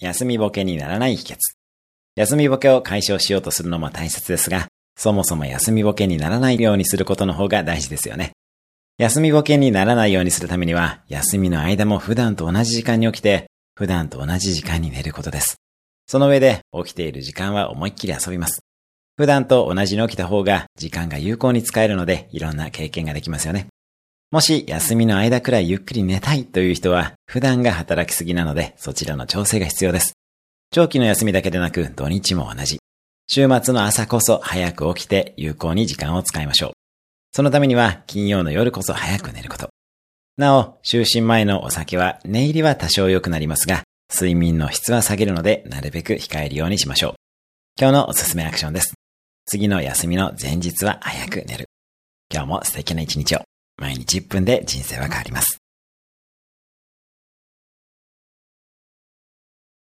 休みボケにならない秘訣。休みボケを解消しようとするのも大切ですが、そもそも休みボケにならないようにすることの方が大事ですよね。休みボケにならないようにするためには、休みの間も普段と同じ時間に起きて、普段と同じ時間に寝ることです。その上で、起きている時間は思いっきり遊びます。普段と同じに起きた方が時間が有効に使えるので、いろんな経験ができますよね。もし休みの間くらいゆっくり寝たいという人は、普段が働きすぎなので、そちらの調整が必要です。長期の休みだけでなく、土日も同じ。週末の朝こそ早く起きて有効に時間を使いましょう。そのためには金曜の夜こそ早く寝ること。なお、就寝前のお酒は寝入りは多少良くなりますが、睡眠の質は下げるので、なるべく控えるようにしましょう。今日のおすすめアクションです。次の休みの前日は早く寝る。今日も素敵な一日を。毎日1分で人生は変わります。